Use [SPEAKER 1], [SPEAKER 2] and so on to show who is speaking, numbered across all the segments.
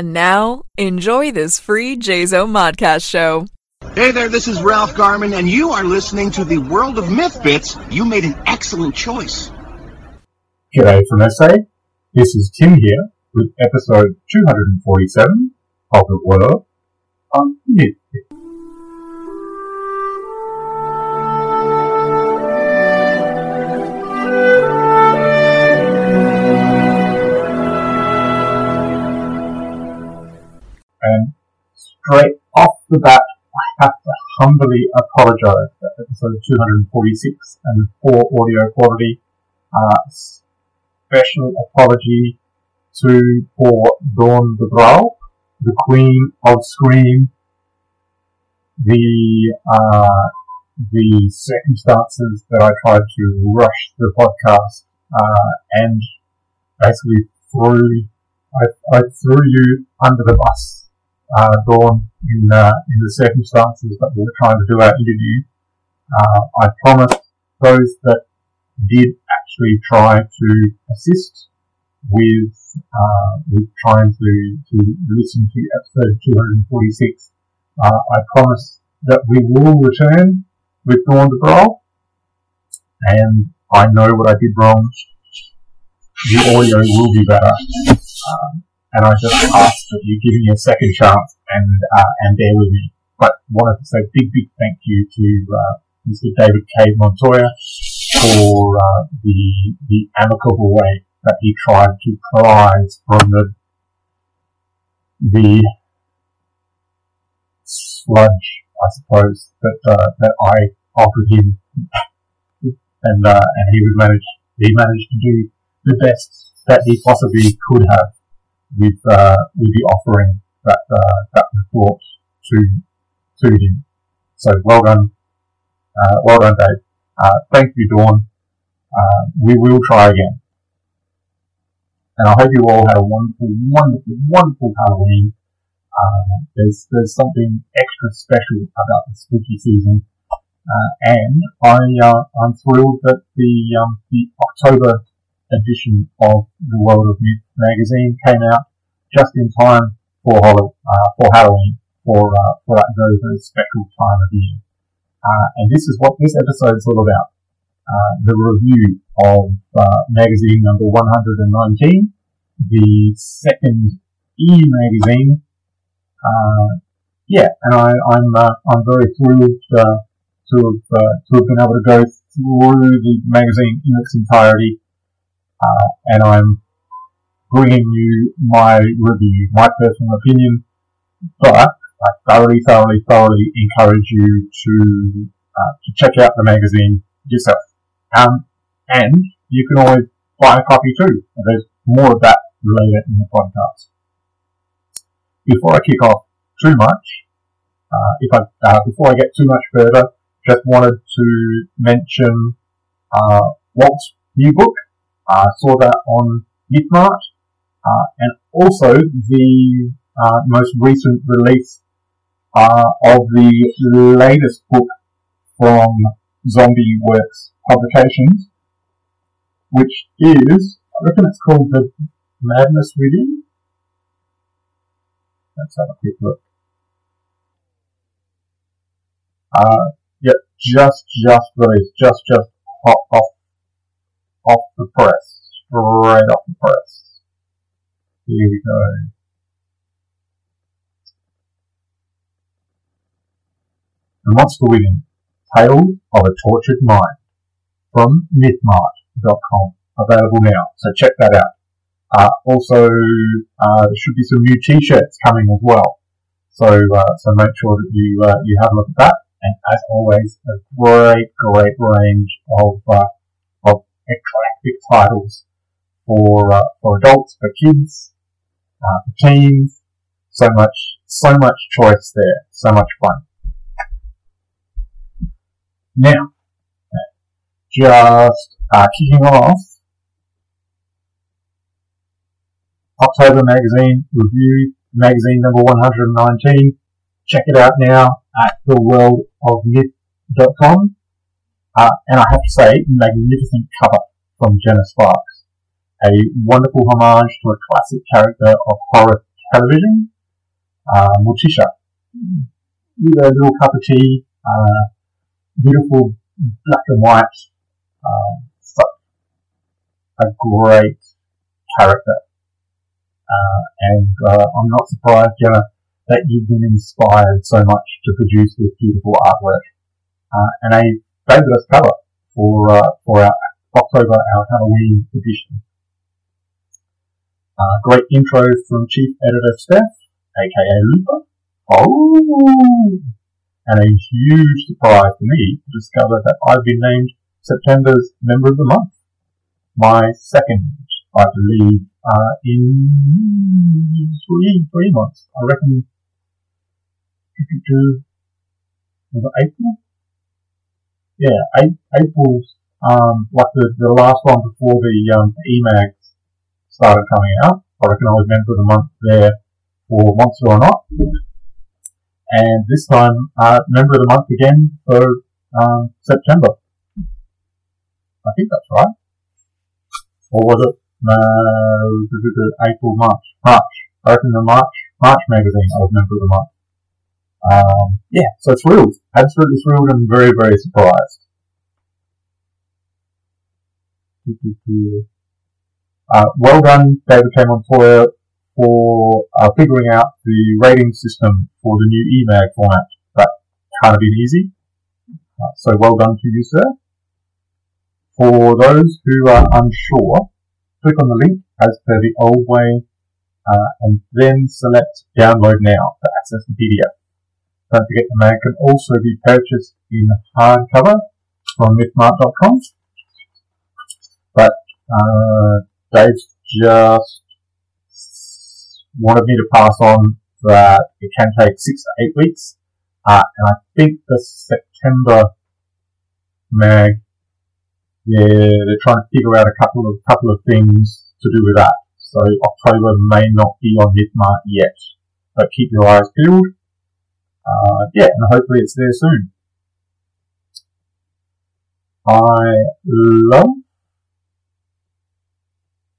[SPEAKER 1] And now, enjoy this free JZO Modcast show.
[SPEAKER 2] Hey there, this is Ralph Garman, and you are listening to the World of Myth Bits. You made an excellent choice.
[SPEAKER 3] G'day from SA. This is Tim here with episode 247 of the World of Myth straight off the bat, I have to humbly apologise for episode 246 and poor audio quality. Uh, special apology to poor Dawn Brouw, the Queen of Scream. The uh, the circumstances that I tried to rush the podcast uh, and basically threw I, I threw you under the bus uh, Dawn, in, uh, in the circumstances that we were trying to do our interview. Uh, I promised those that did actually try to assist with, uh, with trying to, to listen to episode 246. Uh, I promise that we will return with Dawn Brouw, and I know what I did wrong. The audio will be better. Um, and I just ask that you give me a second chance and uh, and bear with me. But wanted to say big, big thank you to uh, Mr. David K. Montoya for uh, the the amicable way that he tried to prize from the the sludge, I suppose, that uh, that I offered him, and uh, and he would manage he managed to do the best that he possibly could have with uh, with the offering that uh, that brought to to him. So well done, uh, well done, Dave. Uh, thank you, Dawn. Uh, we will try again, and I hope you all had a wonderful, wonderful, wonderful Halloween. Uh, there's there's something extra special about the spooky season, and I I'm thrilled that the um, the October edition of the World of Myth magazine came out just in time for uh, for Halloween, for uh, for that very very special time of year. Uh, and this is what this episode is all about: uh, the review of uh, magazine number 119, the second E magazine. Uh, yeah, and I, I'm I'm very thrilled to have to have been able to go through the magazine in its entirety uh, and I'm bringing you my review, my personal opinion, but I thoroughly, thoroughly, thoroughly encourage you to uh, to check out the magazine yourself. Um, and you can always buy a copy too. There's more of that later in the podcast. Before I kick off too much, uh, if I uh, before I get too much further, just wanted to mention uh, Walt's new book, uh, saw that on Mythmart, uh, and also the uh, most recent release uh, of the latest book from Zombie Works Publications, which is, I reckon it's called The Madness Within. Let's have a quick look. Uh, yeah, just, just released, just, just hot off off the press, straight off the press. Here we go. The Monster Within, Tales of a Tortured Mind, from mythmart.com, available now, so check that out. Uh, also, uh, there should be some new t-shirts coming as well, so uh, so make sure that you uh, you have a look at that. And as always, a great, great range of uh, eclectic titles for uh, for adults, for kids, uh, for teens. So much, so much choice there. So much fun. Now, just uh, kicking off October magazine review, magazine number 119. Check it out now at theworldofmyth.com. Uh, and I have to say, magnificent cover from Jenna Sparks. A wonderful homage to a classic character of horror television. Uh, Morticia, with a little cup of tea, uh, beautiful black and white, uh, a great character. Uh, and uh, I'm not surprised, Jenna, that you've been inspired so much to produce this beautiful artwork. Uh, and a fabulous cover for, uh, for our October, our Halloween edition. Uh, great intro from Chief Editor Steph, aka Looper. Oh! And a huge surprise for me to discover that I've been named September's Member of the Month. My second, I believe, uh, in three, three months. I reckon, was it April? Yeah, April's, um, like the, the last one before the, um, EMAGs started coming out. I reckon I was member of the month there for Monster or Not. And this time, uh, member of the month again for, um, September. I think that's right. Or was it April, March? March. I reckon the March March magazine I was member of the month. Um, yeah, so thrilled, absolutely thrilled, and very very surprised. Uh, well done, David K. Montoya, for uh, figuring out the rating system for the new EMAG format. That can't have been easy. Uh, so well done to you, sir. For those who are unsure, click on the link as per the old way uh, and then select download now to access the PDF. Don't forget the mag can also be purchased in hardcover from mythmart.com. But uh, just wanted me to pass on that it can take six to eight weeks. Uh, and I think the September mag they're, they're trying to figure out a couple of couple of things to do with that. So October may not be on Mythmart yet, but keep your eyes peeled. Uh, yeah, and hopefully it's there soon. I love.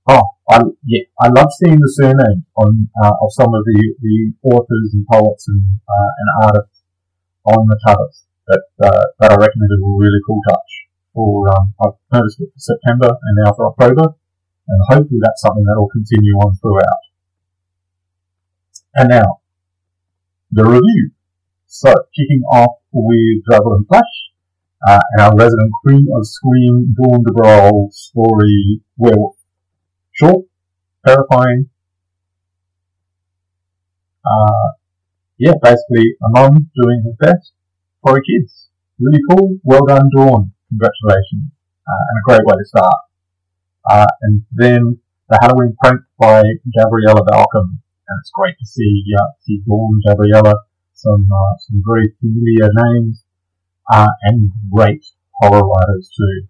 [SPEAKER 3] Oh, I yeah, I love seeing the surname on uh, of some of the, the authors and poets and uh, and artists on the covers. That uh, that I reckon is a really cool touch for, um, I've noticed it for September and now for October, and hopefully that's something that will continue on throughout. And now, the review. So, kicking off with Drabble and Flash, uh, our resident queen of Scream, Dawn DeBraal story, Werewolf. Short, terrifying, uh, yeah, basically a mum doing her best for her kids. Really cool. Well done, Dawn congratulations, uh, and a great way to start. Uh, and then the Halloween prank by Gabriella Balcom, and it's great to see uh, see Dawn Gabriella, some uh, some very familiar names, uh, and great horror writers too.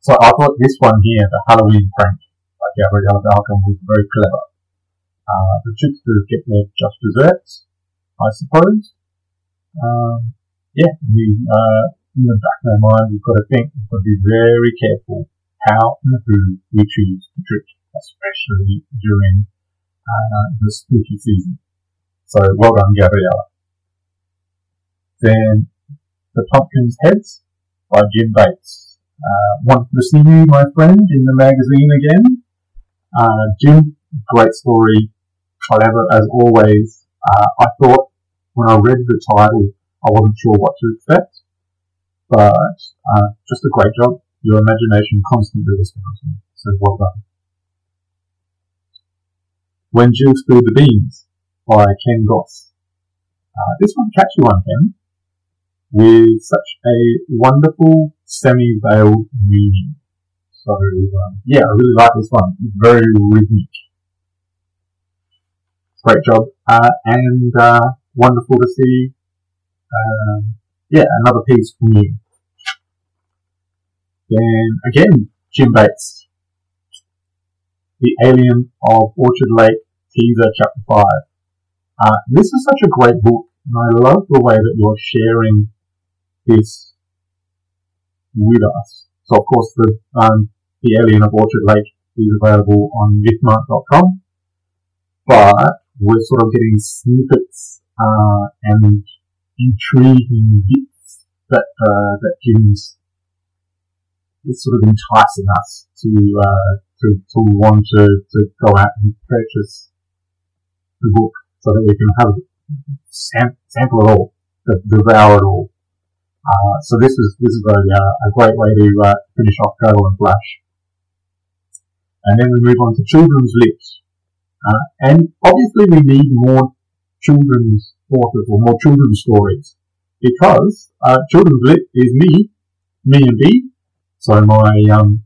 [SPEAKER 3] So I thought this one here, the Halloween prank by Gabriella Balcom, was very clever. Uh, the tricksters get their just desserts, I suppose. Um, yeah, we in the back of our mind, we've got to think, we've got to be very careful how and who we choose to trick, especially during uh, the spooky season. So well done, Gabriella. Then The Pumpkin's Heads by Jim Bates. Uh, wonderful to see you, my friend, in the magazine again. Uh, Jim, great story. However, as always, uh, I thought when I read the title, I wasn't sure what to expect but uh, just a great job. Your imagination constantly astounds me, so well done. When Jill Spilled the Beans by Ken Goss. Uh, this one catchy one, Ken, with such a wonderful semi-veiled meaning. So um, yeah, I really like this one. It's very rhythmic. Great job, uh, and uh, wonderful to see um, yeah, another piece from you. Then again, Jim Bates, The Alien of Orchard Lake, teaser chapter 5. Uh, this is such a great book, and I love the way that you're sharing this with us. So, of course, the, um, the Alien of Orchard Lake is available on mythmart.com. but we're sort of getting snippets uh, and intriguing bits that uh, that Jim's is sort of enticing us to uh, to to want to, to go out and purchase the book so that we can have sam- sample it all, devour it all. Uh, so this is this is a, uh, a great way to uh, finish off Drabble and Flash. And then we move on to children's lit. Uh, and obviously we need more children's authors or more children's stories because uh, children's lit is me, me and B. So my um,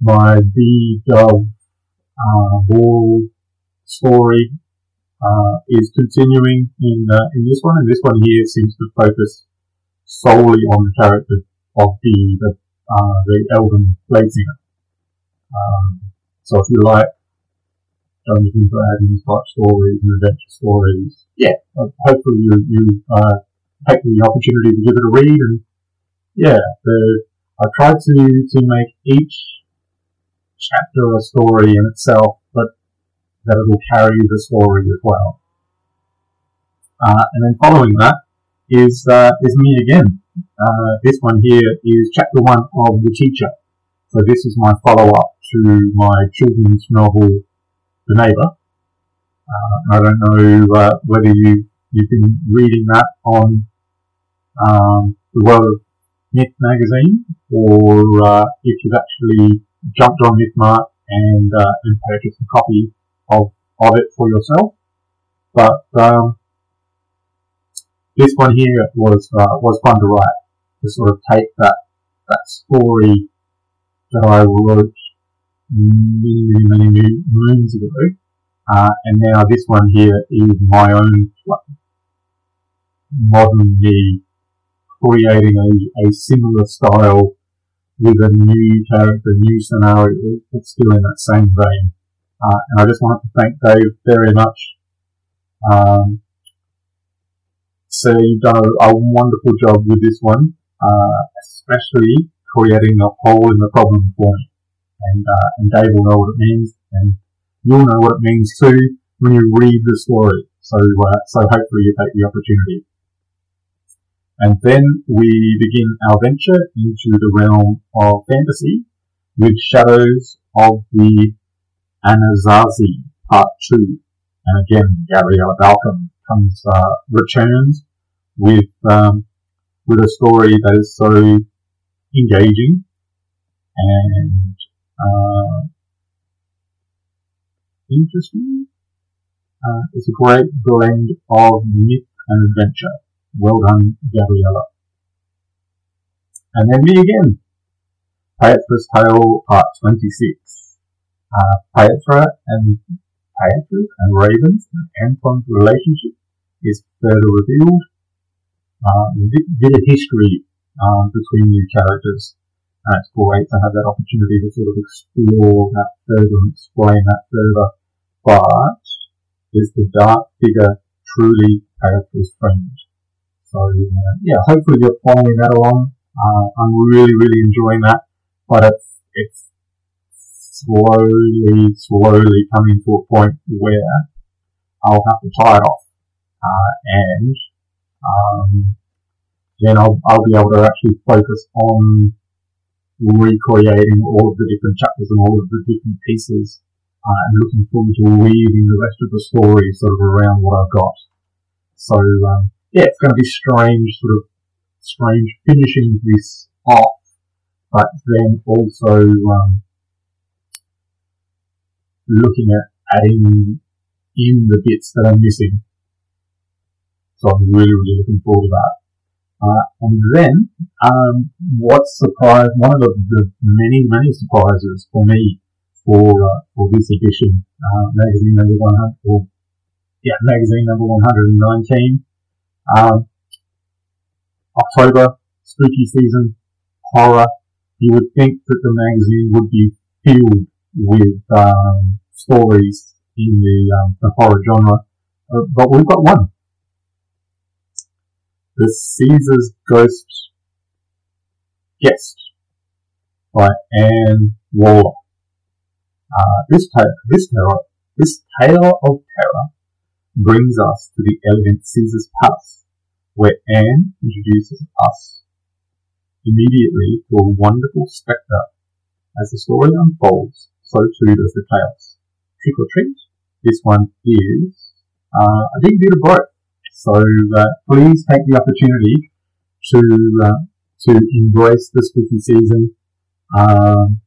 [SPEAKER 3] my B Dove uh, Ball story uh, is continuing in uh, in this one, and this one here seems to focus solely on the character of the the, uh, the Elven Blade Um, so if you like Dungeons and Dragons type stories and adventure stories, yeah, hopefully you you uh, take the opportunity to give it a read. And yeah, the, I tried to to make each chapter a story in itself, that it'll carry the story as well. Uh, and then following that is uh, is me again. Uh, this one here is chapter one of The Teacher. So this is my follow up to my children's novel, The Neighbour. Uh, I don't know uh, whether you you've been reading that on um, the World of Myth magazine, or uh, if you've actually jumped on MythMart and and purchased a copy of of it for yourself. But um, this one here was uh, was fun to write to sort of take that that story that I wrote many many many, moons ago, uh, and now this one here is my own like, modern me creating a, a similar style with a new character, new scenario, but still in that same vein. Uh, and I just wanted to thank Dave very much. Um, so you've done a, a, wonderful job with this one, uh, especially creating a hole in the problem for me. And, uh, and Dave will know what it means, and you'll know what it means too when you read the story. So, uh, so hopefully you take the opportunity. And then we begin our venture into the realm of fantasy with Shadows of the Anasazi Part 2. And again, Gabriella Balcom comes, uh, returns with, um, with a story that is so engaging and, uh, interesting. Uh, it's a great blend of myth and adventure. Well done, Gabriella. And then me again. Pietra's Tale Part 26 uh, Pietra and Pietra's and Ravens and Anton's relationship is further revealed. Uh, a bit of history um, between new characters. And it's great to have that opportunity to sort of explore that further and explain that further. But is the dark figure truly Pietra's friend? So uh, yeah, hopefully you're following that along. Uh, I'm really, really enjoying that, but it's it's slowly, slowly coming to a point where I'll have to tie it off. Uh, and um, then I'll, I'll be able to actually focus on recreating all of the different chapters and all of the different pieces uh, and looking forward to weaving the rest of the story sort of around what I've got. So, um, yeah, it's going to be strange, sort of strange finishing this off, but then also um, looking at adding in the bits that are missing. So I'm really, really looking forward to that. Uh, and then, um, what surprised, one of the, the, many, many surprises for me for, uh, for this edition, uh, magazine number 100, or, yeah, magazine number 119, um, October, spooky season, horror. You would think that the magazine would be filled with um, stories in the, um, the horror genre, uh, but we've got one. The Caesar's Ghost Guest by Anne Waller. Uh, this, ta- this terror, This tale of terror brings us to the elegant Caesar's palace, where Anne introduces us immediately to a wonderful spectre. As the story unfolds, so too does the chaos. Trick or treat, this one is uh, a big bit of both. So uh, please take the opportunity to uh, to embrace the spooky season. Um,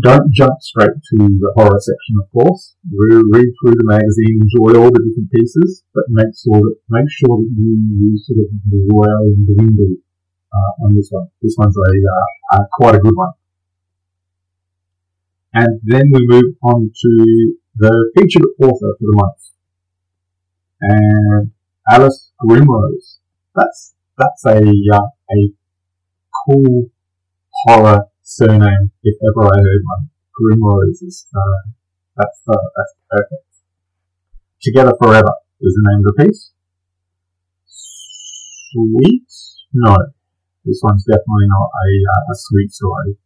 [SPEAKER 3] don't jump straight to the horror section, of course. Read through the magazine, enjoy all the different pieces, but make sure that make sure that you use sort of royal and the window uh, on this one. This one's a uh, quite a good one. And then we move on to the featured author for the month, and Alice Grimrose. That's that's a uh, a cool horror surname if ever I heard one. Grimrose is uh, that's uh, that's perfect. Together Forever is the name of the piece. Sweet? No, this one's definitely not a uh, a sweet story.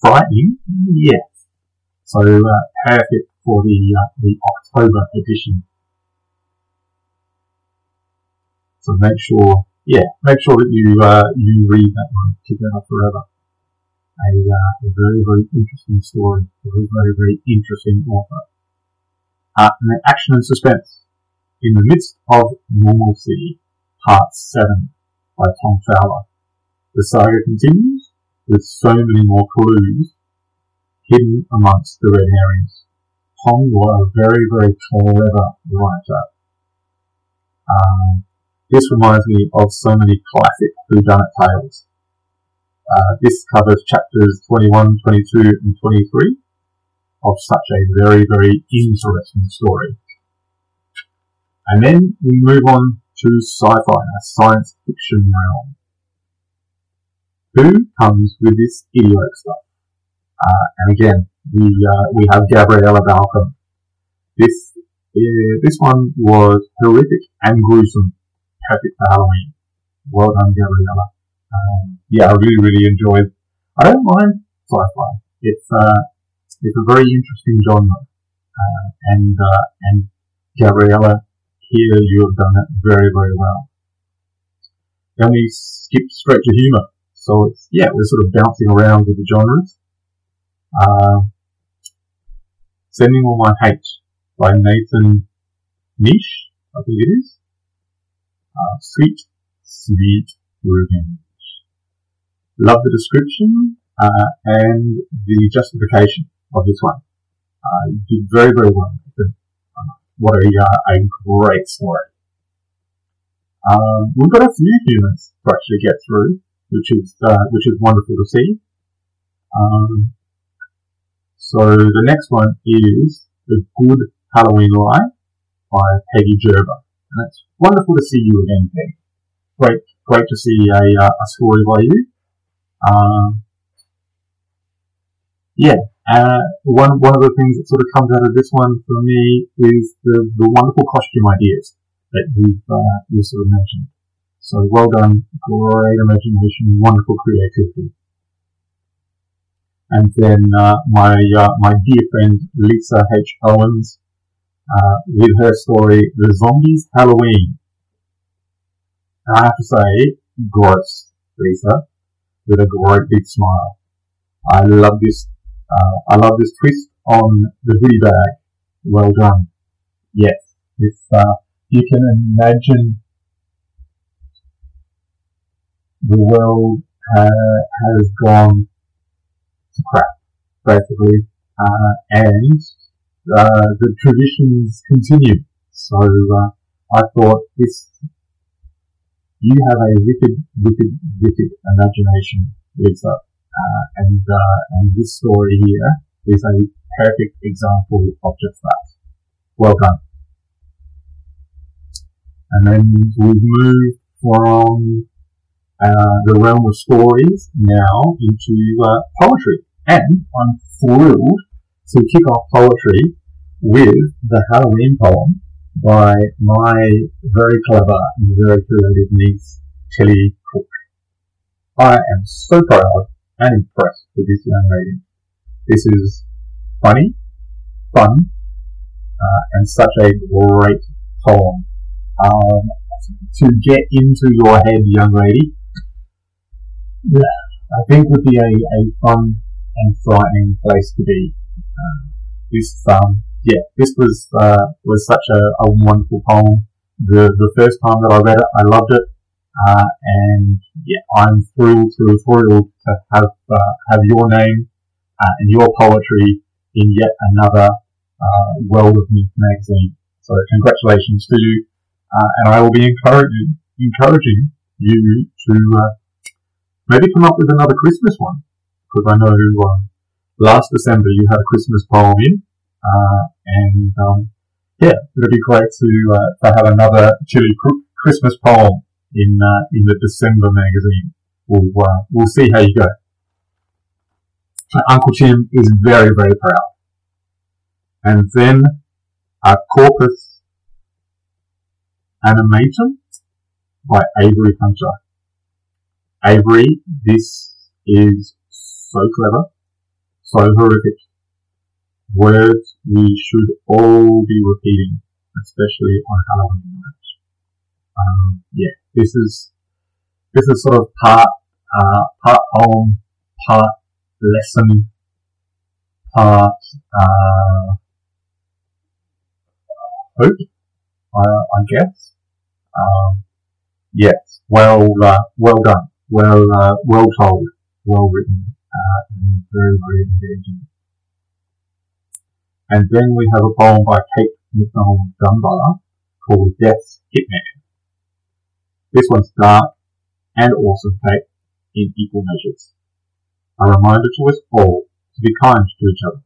[SPEAKER 3] Frightening? Yes. So uh, perfect for the uh, the October edition. So make sure, yeah, make sure that you uh, you read that one together forever. A, uh, a very very interesting story, a very very very interesting author. Uh, and then action and suspense in the midst of normalcy, part seven by Tom Fowler. The saga continues with so many more clues hidden amongst the red herrings. Tom, you are a very, very clever writer. Um, this reminds me of so many classic whodunit tales. Uh, this covers chapters 21, 22, and 23 of such a very, very interesting story. And then we move on to sci-fi, a science fiction realm. Who comes with this idiotic stuff? Uh, and again, we uh, we have Gabriella Balcom. This uh, this one was horrific and gruesome, perfect for Halloween. Well done, Gabriella. Um, yeah, I really really enjoyed. I don't mind sci-fi. It's uh, it's a very interesting genre, uh, and uh, and Gabriella, here you have done it very very well. Then we skip straight to humor. So it's yeah, we're sort of bouncing around with the genres. Uh, Sending All My Hate by Nathan Nish, I think it is. Uh, sweet, sweet revenge. Love the description uh, and the justification of this one. Uh, did very, very well. Uh, what a, uh, a great story. Um, we've got a few humans to actually get through, which is which is wonderful to see. Um, so the next one is The Good Halloween Lie by Peggy Gerber. And it's wonderful to see you again, Peggy. Great, great to see a, uh, a story by you. Um, yeah, uh, one, one of the things that sort of comes out of this one for me is the, the wonderful costume ideas that you've, uh, you sort of mentioned. So well done, great imagination, wonderful creativity and then uh, my uh, my dear friend Lisa H. Owens uh, with her story The Zombies Halloween. And I have to say, gross, Lisa, with a great big smile. I love this. Uh, I love this twist on the goodie bag. Well done. Yes, if uh, you can imagine the world has gone crap, basically, uh, and uh, the traditions continue. So uh, I thought this, you have a wicked, wicked, wicked imagination, Lisa, uh, and uh, and this story here is a perfect example of just that. Well done. And then we move from uh, the realm of stories now into uh, poetry. And I'm thrilled to kick off poetry with the Halloween poem by my very clever and very creative niece, Tilly Cook. I am so proud and impressed with this young lady. This is funny, fun uh, and such a great poem. Um, to get into your head, young lady, I think would be a, a fun and frightening place to be. Uh, this, um, yeah, this was uh, was such a, a wonderful poem. The the first time that I read it, I loved it. Uh, and yeah, I'm thrilled, thrilled, thrilled to have uh, have your name uh, and your poetry in yet another uh, World of Myth magazine. So congratulations to you, uh, and I will be encouraging encouraging you to maybe come up with another Christmas one because I know um, last December you had a Christmas poem in, and um, yeah, it'd be great to to have another chilly Christmas poem in uh, in the December magazine. We'll uh, we'll see how you go. Uncle Tim is very very proud, and then uh, Corpus Animatum by Avery Hunter. Avery, this is so clever, so horrific. Words we should all be repeating, especially on Halloween night. Um, yeah, this is this is sort of part uh, part poem, part lesson, part uh, hope, uh, I guess. Um, yes, well uh, well done, well uh, well told, well written, uh, and very very engaging. And then we have a poem by Kate McDonald Dunbar called Death's Hitman. This one's dark and awesome fate in equal measures. A reminder to us all to be kind to each other.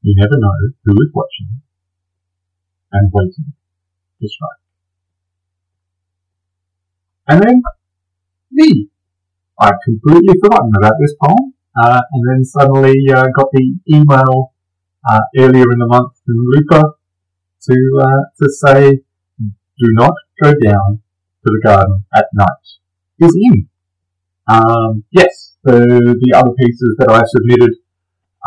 [SPEAKER 3] You never know who is watching and waiting to strike. And then me. I'd completely forgotten about this poem, uh, and then suddenly uh, got the email uh, earlier in the month from Luca to uh, to say, "Do not go down to the garden at night is in. Um, yes, the, the other pieces that I submitted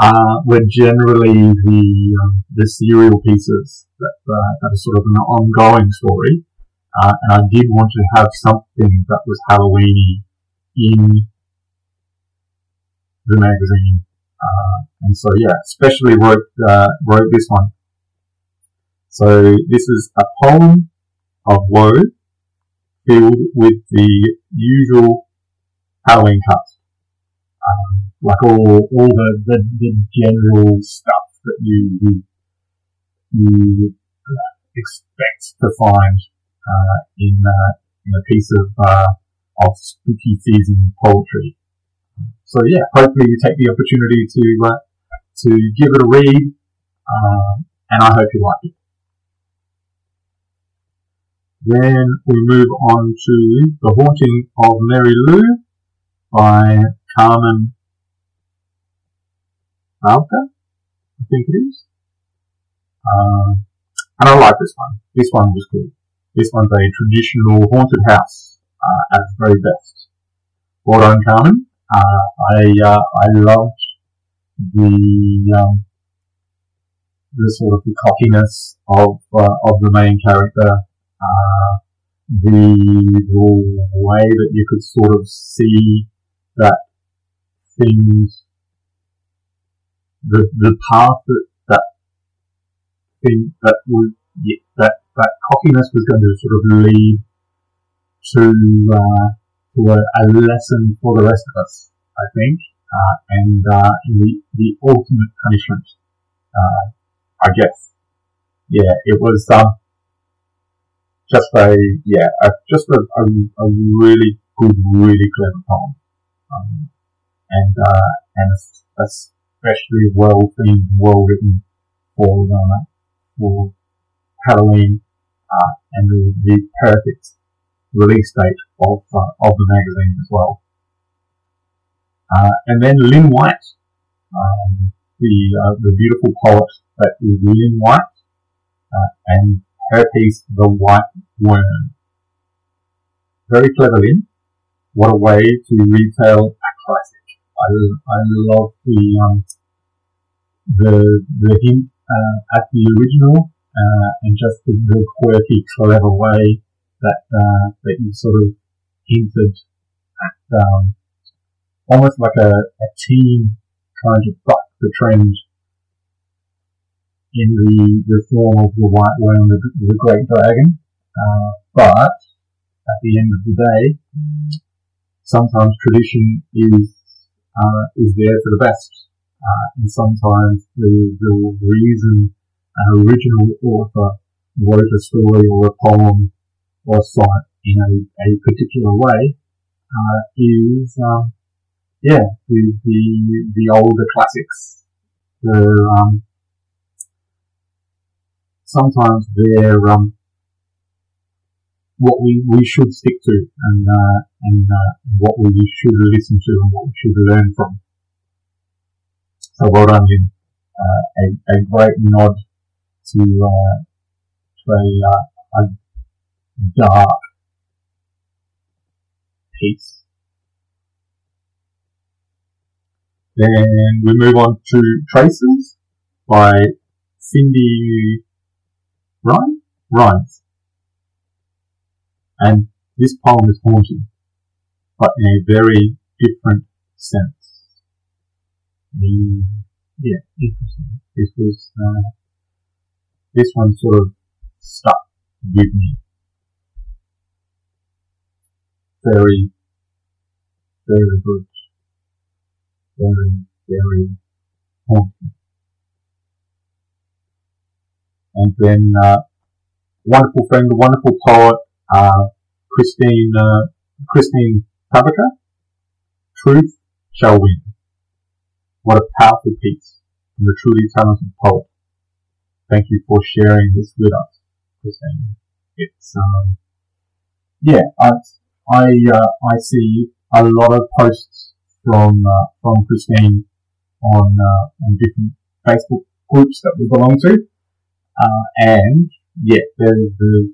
[SPEAKER 3] uh, were generally the um, the serial pieces that, that are sort of an ongoing story, uh, and I did want to have something that was Halloweeny in the magazine, uh, and so yeah, especially wrote uh, wrote this one. So this is a poem of woe filled with the usual Halloween cuts. Um, like all, all the, the, the, general stuff that you, you, you expect to find, uh, in, uh, in a piece of, uh, of spooky season poetry. So yeah, hopefully you take the opportunity to, uh, to give it a read, um, and I hope you like it. Then we move on to The Haunting of Mary Lou by Carmen Alka, I think it is. Um, and I like this one. This one was cool. This one's a traditional haunted house uh, at the very best. Well done, Carmen. Uh, I uh, I loved the um, the sort of the cockiness of uh, of the main character uh, the, way that you could sort of see that things, the the path that that thing that would that that cockiness was going to sort of lead to uh, to a, a, lesson for the rest of us, I think, uh, and uh, the the ultimate punishment, uh, I guess. Yeah, it was. Um, just a yeah, a, just a, a, a, really good, really clever poem, um, and uh, and especially well themed, well written for for Halloween, uh, and the, the perfect release date of uh, of the magazine as well. Uh, and then Lynn White, um, the uh, the beautiful poet that is Lynn White, and her piece, The White Worm. Very clever, Lynn. What a way to retail a classic. I, I love the, um, the, the hint uh, at the original uh, and just the, the quirky, clever way that uh, that you sort of hinted at, um, almost like a, a team trying to buck the trend in the, the form of the White Worm, the, the Great Dragon. Uh, but at the end of the day, sometimes tradition is uh, is there for the best, uh, and sometimes the, the reason an original author wrote a story or a poem or a in a, a particular way uh, is um, yeah the, the the older classics. The um, sometimes they're um, what we, we should stick to and uh, and uh, what we should listen to and what we should learn from. So well done, Lynn. Uh, a, a great nod to, uh, to a, uh, a dark piece. Then we move on to Traces by Cindy Ryan? Rhymes. And this poem is haunting, but in a very different sense. The, yeah, interesting. This was, uh, this one sort of stuck with me. Very, very good. Very, very haunting. And then, uh, wonderful friend, wonderful poet, uh, Christine, uh, Christine Tabaka, Truth Shall Win. What a powerful piece from a truly talented poet. Thank you for sharing this with us, Christine. It's, um, yeah, I, I, uh, I see a lot of posts from, uh, from Christine on, uh, on different Facebook groups that we belong to. Uh, and yeah, there's, there's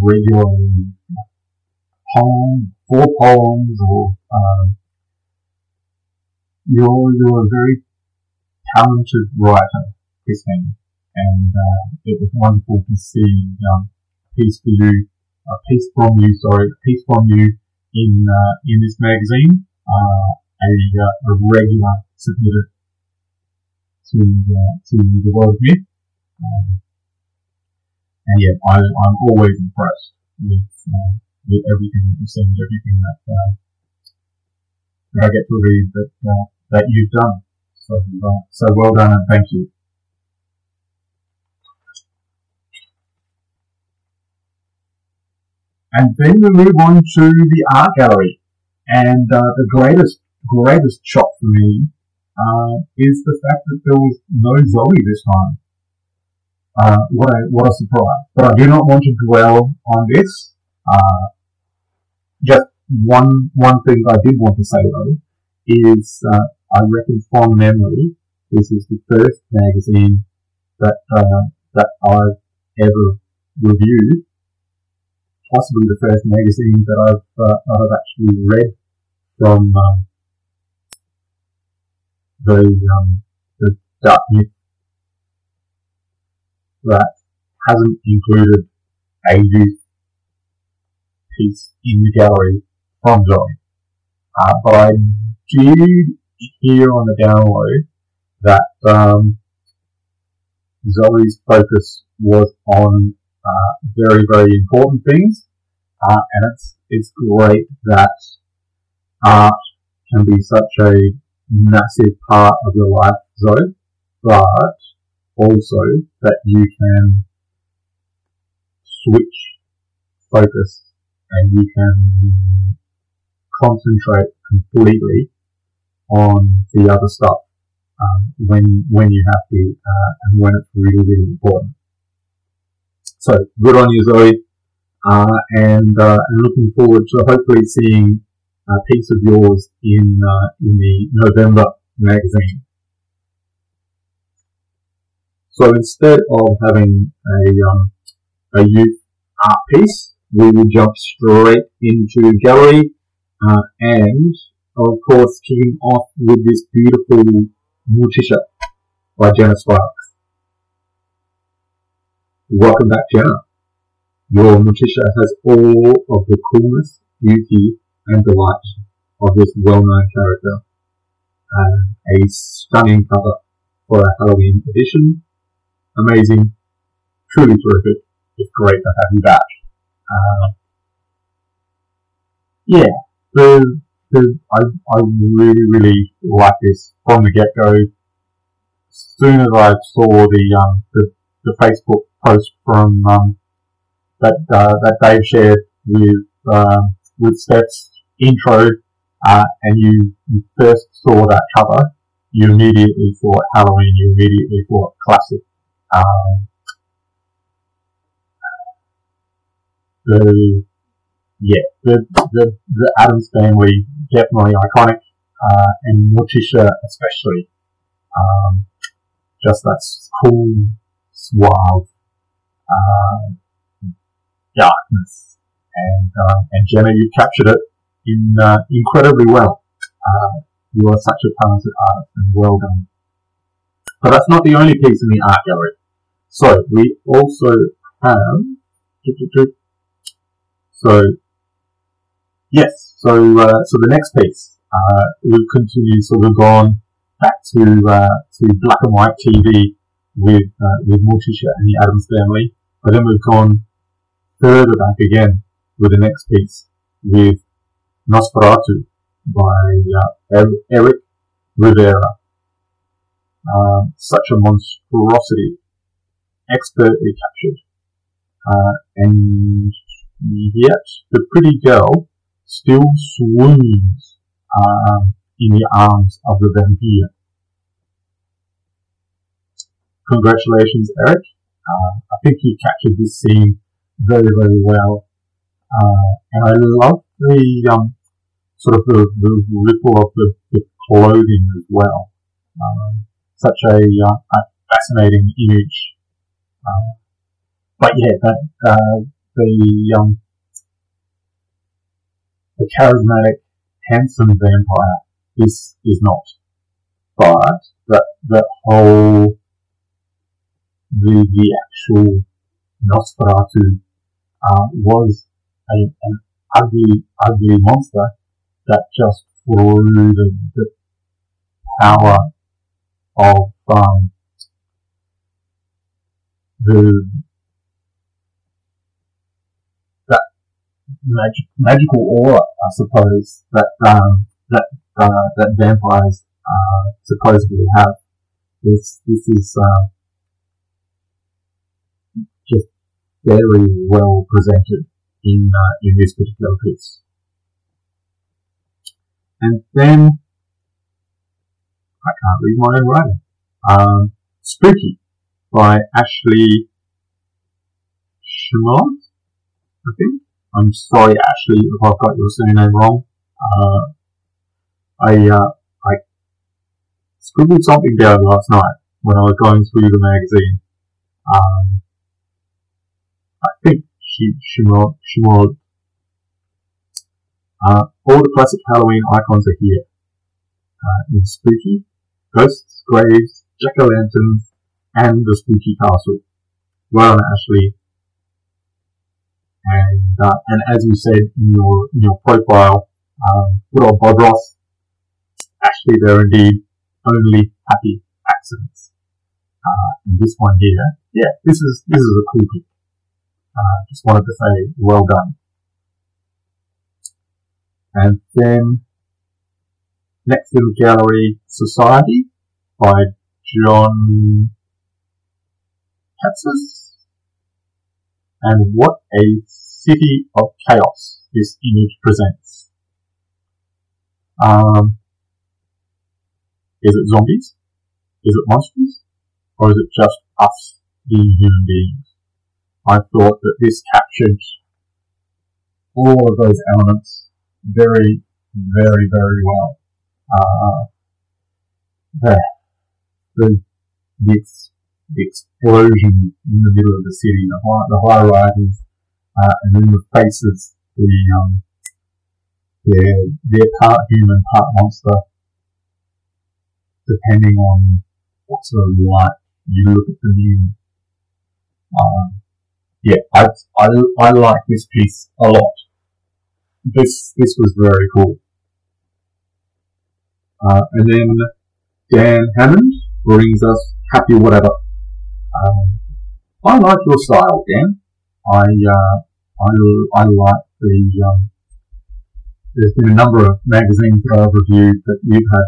[SPEAKER 3] regularly poem, four poems, or um, you're you're a very talented writer, Christine, and uh, it was wonderful to see um, piece for you, a piece from you, sorry, a piece from you in uh, in this magazine, uh, a, uh, a regular submitted to uh, to the world myth. Um, and yet I, I'm always impressed with uh, with everything that you send, everything that that I get to read that that you've done. So so well done and thank you. And then we move on to the art gallery, and uh, the greatest greatest shock for me uh, is the fact that there was no Zoe this time. Uh, what a what a surprise! But I do not want to dwell on this. Uh, just one one thing I did want to say though is uh, I reckon from memory this is the first magazine that uh, that I've ever reviewed, possibly the first magazine that I've uh, I've actually read from um, the um, the Dark that hasn't included a youth piece in the gallery from Zoe. Uh, but I did hear on the download that um, Zoe's focus was on uh, very, very important things, uh, and it's it's great that art can be such a massive part of your life, Zoe, but also that you can switch focus and you can concentrate completely on the other stuff um, when when you have to uh, and when it's really really important. So good on you, Zoe, uh, and uh, and looking forward to hopefully seeing a piece of yours in uh, in the November magazine. So instead of having a, um, a youth art piece, we will jump straight into gallery uh, and of course kicking off with this beautiful Morticia by Jenna Sparks. Welcome back, Jenna. Your Morticia has all of the coolness, beauty, and delight of this well-known character. Uh, a stunning cover for a Halloween edition. Amazing, truly terrific. It's great to have you back. Uh, yeah, the, the, I, I really, really like this from the get-go. As soon as I saw the, um, the, the Facebook post from, um, that, uh, that Dave shared with, um, with Steph's intro, uh, and you, you first saw that cover, you immediately thought Halloween, you immediately thought classic. Um, the yeah, the, the, the Addams family definitely iconic, uh, and Morticia especially. Um, just that cool, suave, uh, darkness, and uh, and Jenna, you captured it in uh, incredibly well. Uh, you are such a talented artist, and well done. But that's not the only piece in the art gallery. So we also have. So Yes. So uh, so the next piece uh, we've continued sort of gone back to uh, to black and white TV with uh, with Morticia and the Addams family, but then we've gone further back again with the next piece with Nosferatu by uh, Eric Rivera. Um, such a monstrosity, expertly captured, uh, and yet the pretty girl still swoons uh, in the arms of the vampire. Congratulations, Eric. Uh, I think you captured this scene very, very well. Uh, and I love the um, sort of the, the ripple of the, the clothing as well. Um, such a, uh, a, fascinating image. Uh, but yeah, that, uh, the um, the charismatic, handsome vampire. This is not. But that that whole the the actual Nosferatu uh, was a, an ugly, ugly monster that just through the, the power of um, the magic, magical aura, I suppose, that um, that uh, that vampires uh, supposedly have. This this is uh, just very well presented in uh, in this particular piece. And then I can't read my own writing. Um, Spooky by Ashley Schmott, I think. I'm sorry, Ashley, if I've got your surname wrong. Uh, I, uh, I scribbled something down last night when I was going through the magazine. Um, I think she, she wrote, she wrote, uh, all the classic Halloween icons are here. Uh, in spooky, ghosts, graves, jack-o'-lanterns, and the spooky castle. Well Ashley. And, uh, and as you said in your, in your profile, um, good old Bob Ross, actually there are indeed only happy accidents. Uh, and this one here, yeah, this is, this is a cool. Uh, just wanted to say well done. And then next in the gallery, Society by John Katzis. And what a city of chaos this image presents. Um, is it zombies? Is it monsters? Or is it just us being human beings? I thought that this captured all of those elements very, very, very well. Uh, the, the, the explosion in the middle of the city, the high, the high rises, uh, and then the faces, the um, they're, they're part human, part monster, depending on what sort of light you look at them in. Um, yeah, I, I, I like this piece a lot. This, this was very cool. Uh, and then Dan Hammond brings us Happy Whatever. Um, I like your style, Dan. I, uh, I, I like the, um, there's been a number of magazines that I've reviewed that you've had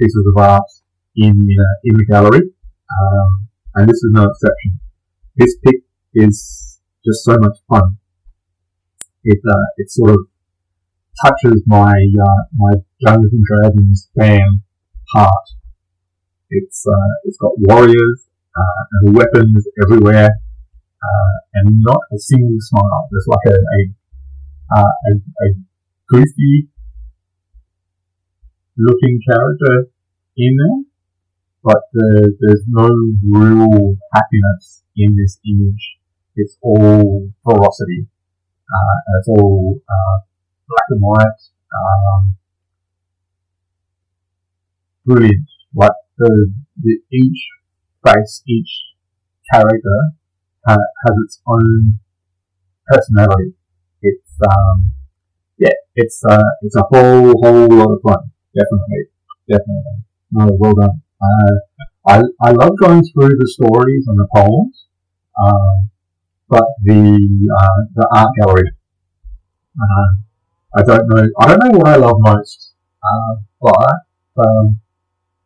[SPEAKER 3] pieces of art in, uh, in the gallery, um, and this is no exception. This pick is just so much fun. It, uh, it sort of touches my, uh, my Dungeons and Dragons fan heart. It's, uh, it's got warriors, uh, and weapons everywhere, uh, and not a single smile. There's like a, a, uh, a, a goofy looking character in there, but there's no real happiness in this image. It's all ferocity. Uh, it's all uh, black and white. Um, brilliant. Like the, the each face, each character has its own personality. It's um, yeah, it's uh, it's a whole whole lot of fun. Definitely, definitely. No, well done. Uh, I I love going through the stories and the poems, um, but the uh, the art gallery. Uh, I don't know. I don't know what I love most, uh, but um,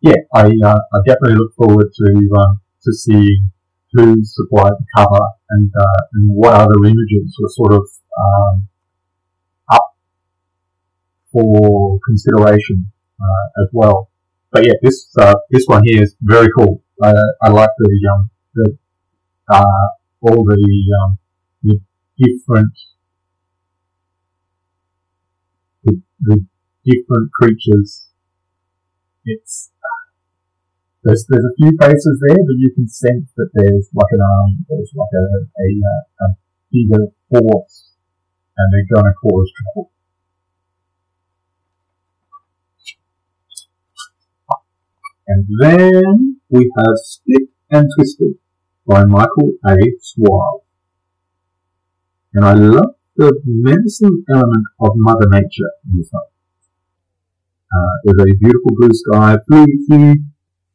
[SPEAKER 3] yeah, I uh, I definitely look forward to um, to seeing who supplied the cover and uh, and what other images were sort of um, up for consideration uh, as well. But yeah, this uh, this one here is very cool. I, I like the um, the uh, all the um, the different the, the different creatures. It's there's there's a few faces there, but you can sense that there's like an um, there's like a a, uh, a bigger force, and they're going to cause trouble. And then we have Split and Twisted by Michael A. Suave. And I love the menacing element of Mother Nature in this one. Uh, there's a beautiful blue sky, few, few,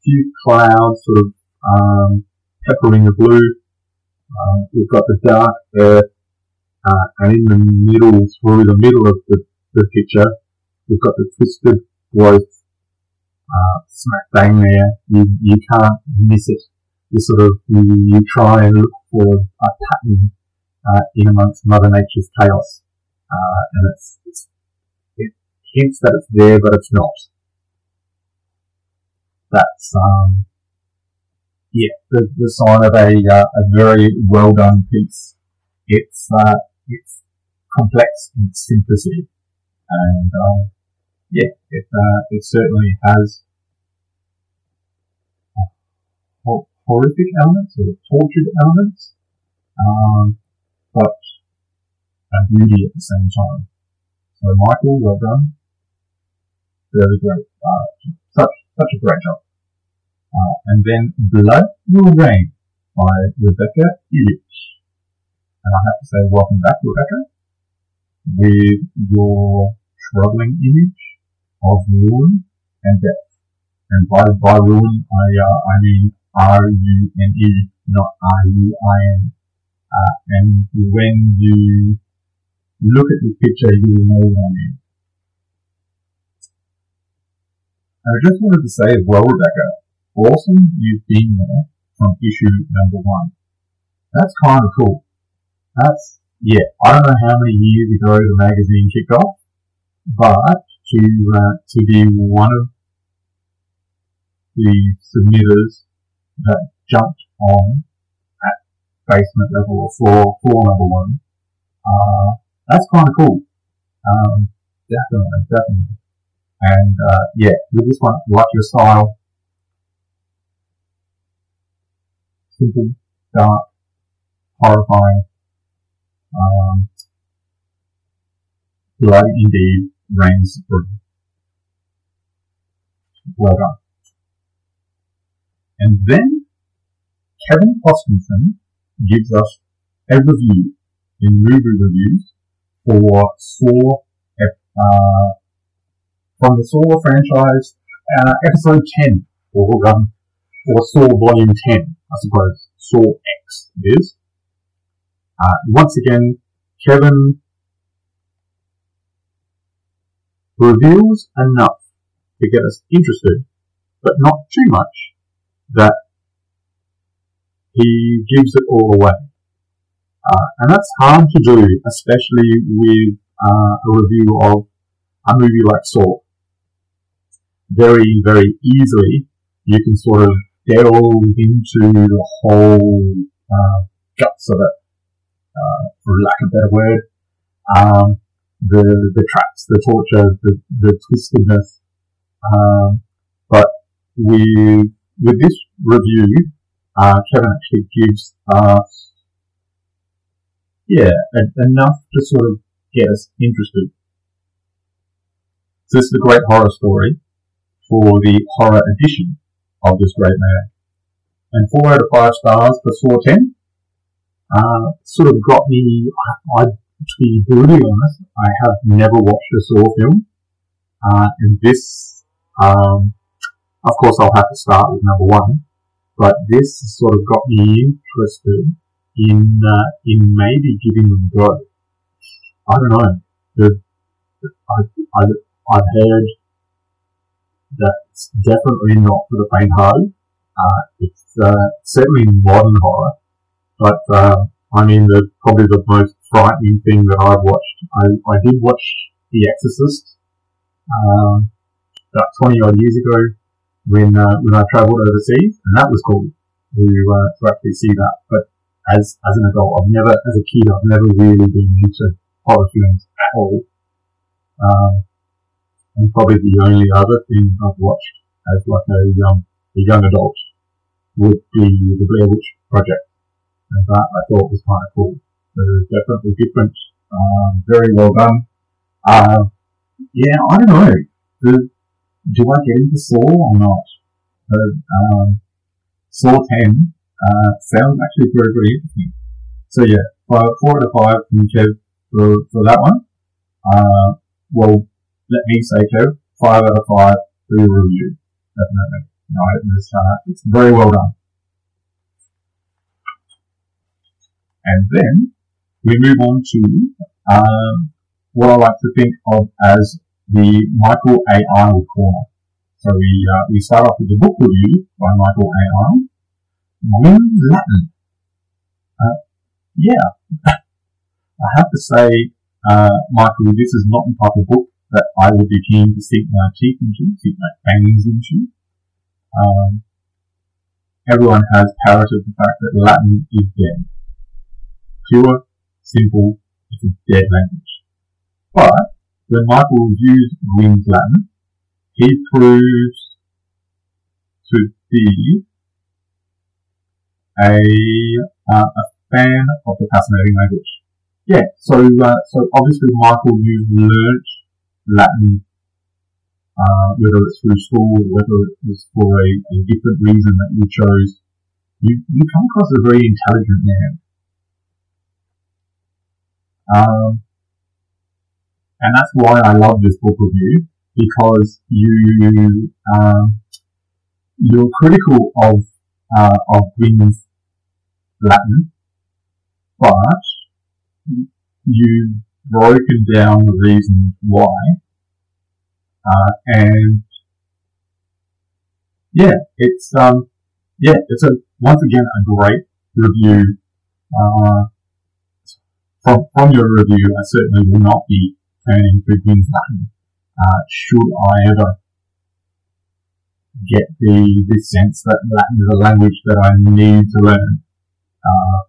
[SPEAKER 3] few clouds sort of um, peppering the blue. Uh, we've got the dark earth, uh, and in the middle, through the middle of the, the picture, we've got the twisted growth uh, smack bang there. You, you can't miss it. You sort of, you, you try and look for a pattern uh, in amongst Mother Nature's chaos. Uh, and it's, it's, it hints that it's there, but it's not. That's, um, yeah, the, the sign of a, uh, a very well done piece. It's, uh, it's complex in its simplicity. And, um, yeah, it, uh, it certainly has horrific elements or tortured elements, um, but a beauty at the same time. So Michael, well done. Very great. Uh, such, such a great job. Uh, and then Blood Will Rain by Rebecca Illich. And I have to say welcome back, Rebecca, with your troubling image of ruin and death. And by, by ruin, I, uh, I mean R-U-N-E, not R-U-I-N. Uh, and when you look at this picture, you will know what I mean. I just wanted to say as well, Rebecca, awesome you've been there from issue number one. That's kind of cool. That's, yeah, I don't know how many years ago the magazine kicked off, but to uh, to be one of the submitters that jumped on at basement level or floor floor number one. Uh, that's kind of cool. Um, definitely, definitely. And uh, yeah, with this one, like your style, simple, dark, horrifying, um, blood indeed, reigns supreme. Well done. And then Kevin Hoskinson gives us a review in movie reviews for Saw, uh, from the Saw franchise, uh, episode 10, or, um, or Saw Volume 10, I suppose. Saw X it is. Uh, once again, Kevin reveals enough to get us interested, but not too much that he gives it all away. Uh, and that's hard to do, especially with uh, a review of a movie like Saw. Very, very easily, you can sort of delve into the whole uh, guts of it, uh, for lack of a better word. Um, the the traps, the torture, the, the twistedness. Um, but with with this review, uh, Kevin actually gives us yeah enough to sort of get us interested. So this is a great horror story for the horror edition of this great man. And four out of five stars for Saw 10. Uh, sort of got me, I, I, to be brutally honest, I have never watched a Saw film. Uh, and this, um, of course I'll have to start with number one, but this sort of got me interested in, uh, in maybe giving them a go. I don't know. The, I, I, I've heard that it's definitely not for the faint-hearted. Uh, it's uh, certainly modern horror, but uh, I mean, the probably the most frightening thing that I've watched. I, I did watch The Exorcist um, about twenty odd years ago when uh, when I travelled overseas, and that was cool to uh, to actually see that. But as as an adult, I've never, as a kid, I've never really been into horror films at all. Um, and probably the only other thing I've watched as like a young, a young adult would be the Blair Witch Project. And that I thought was kind of cool. So definitely different, um, very well done. Uh, yeah, I don't know. Do, do I get into Saw or not? But, um, Saw 10, uh, sounds actually very, very interesting. So yeah, five, four out of five from Kev for, for that one. Uh, well, let me say, Kev, five out of five for your review. Definitely. No, uh, it's very well done. And then we move on to um, what I like to think of as the Michael A. Arnold corner. So we uh, we start off with the book review by Michael A. Arnold. Gwynne Latin. Uh, yeah, I have to say, uh, Michael, this is not the type of book that I would be keen to sink my teeth into, sink my fangs into. Um, everyone has parroted the fact that Latin is dead. Pure, simple, it's a dead language. But when Michael reviews Gwynne's Latin, he proves to be a, uh, a fan of the fascinating language. Yeah, so uh, so obviously, Michael, you've learnt Latin, uh, whether it's through school or whether it was for a, a different reason that you chose. You you come across as a very intelligent man. Um, and that's why I love this book review because you um, you're critical of uh, of Gwynne's Latin, but you've broken down the reasons why, uh, and yeah, it's um, yeah, it's a once again a great review. Uh, from from your review, I certainly will not be turning Gwynne's Latin. Uh, should I ever get the, the sense that Latin is a language that I need to learn. Uh,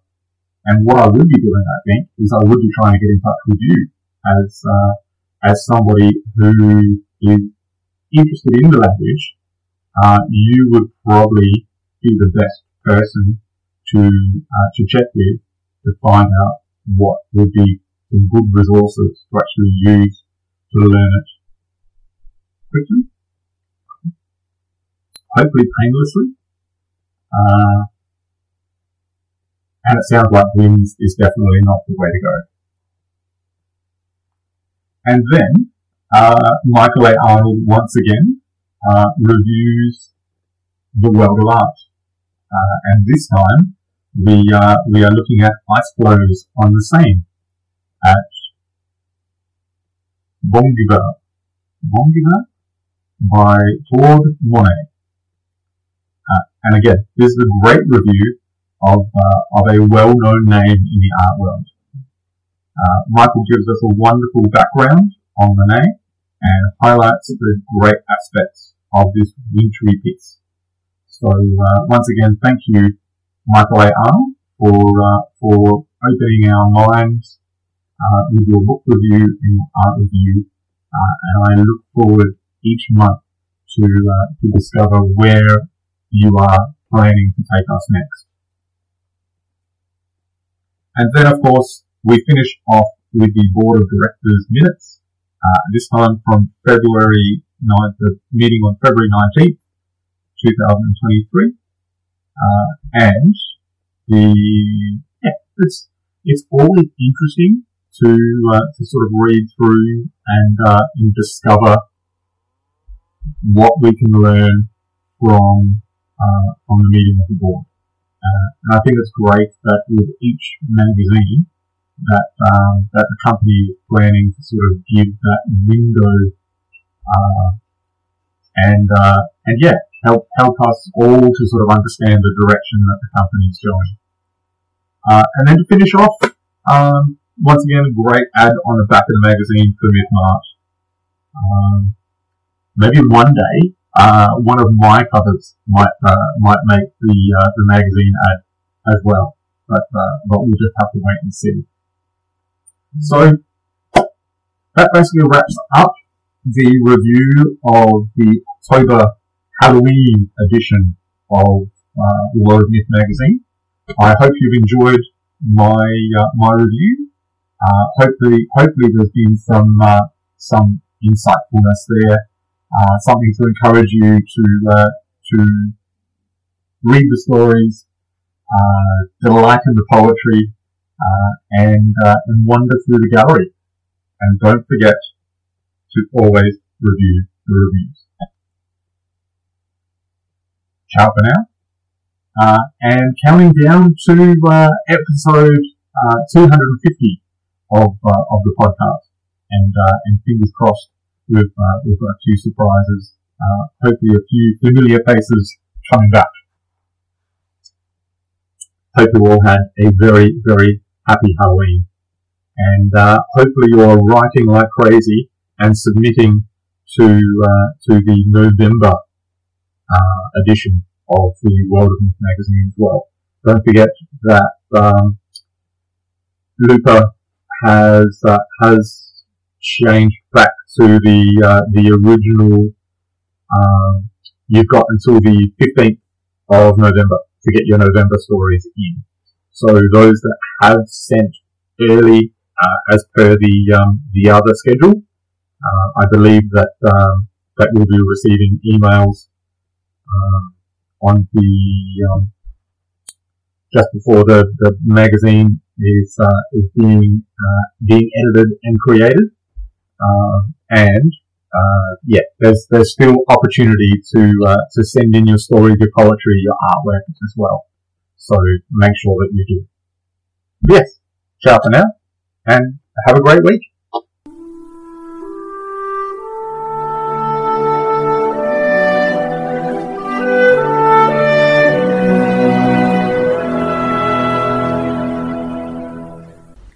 [SPEAKER 3] and what I would be doing, I think, is I would be trying to get in touch with you as uh, as somebody who is interested in the language. Uh, you would probably be the best person to uh, to check with to find out what would be some good resources to actually use to learn it quickly hopefully painlessly. Uh, and it sounds like Gwynne's is definitely not the way to go. And then uh, Michael A. Arnold once again uh, reviews the world of art, uh, and this time we uh, we are looking at ice floes on the Seine at Bongivard, Bongivard by Claude Monet. Uh, and again, this is a great review of, uh, of a well-known name in the art world. Uh, Michael gives us a wonderful background on Monet and highlights the great aspects of this wintry piece. So uh, once again, thank you, Michael A. Arnold, for uh, for opening our minds uh, with your book review and your art review, and I look forward each month to to discover where you are planning to take us next. And then, of course, we finish off with the board of directors minutes, uh, this time from February 9th, the meeting on February 19th, 2023. Uh, and the, yeah, it's, it's always interesting to, uh, to sort of read through and, uh, and discover what we can learn from, uh, from the meeting of the board. Uh, and I think it's great that with each magazine that um, that the company is planning to sort of give that window uh, and uh, and yeah help help us all to sort of understand the direction that the company is going. Uh, and then to finish off, um, once again, a great ad on the back of the magazine for Mythmart. Um, maybe one day uh, one of my covers might uh, might make the uh, the magazine ad as well, but uh, but we'll just have to wait and see. So that basically wraps up the review of the October Halloween edition of uh, World Myth magazine. I hope you've enjoyed my uh, my review. Hopefully, hopefully there's been some some insightfulness there uh, something to encourage you to uh, to read the stories, uh, delight in the poetry, uh, and uh, and wander through the gallery. And don't forget to always review the reviews. Ciao for now. Uh, and counting down to episode 250 of of the podcast, and and fingers crossed We've, uh, we've got a few surprises, uh, hopefully a few familiar faces coming back. Hope you all had a very, very happy Halloween. And uh, hopefully you're writing like crazy and submitting to uh, to the November uh, edition of the World of Myth magazine as well. Don't forget that um, Looper has uh, has changed back to the uh, the original. Um, you've got until the 15th of November to get your November stories in. So those that have sent early, uh, as per the um, the other schedule, uh, I believe that um, that you'll be receiving emails um, on the um, just before the, the magazine is uh, is being uh, being edited and created. Uh, and uh, yeah, there's there's still opportunity to uh, to send in your stories, your poetry, your artwork as well. So make sure that you do. Yes, ciao for now, and have a great week.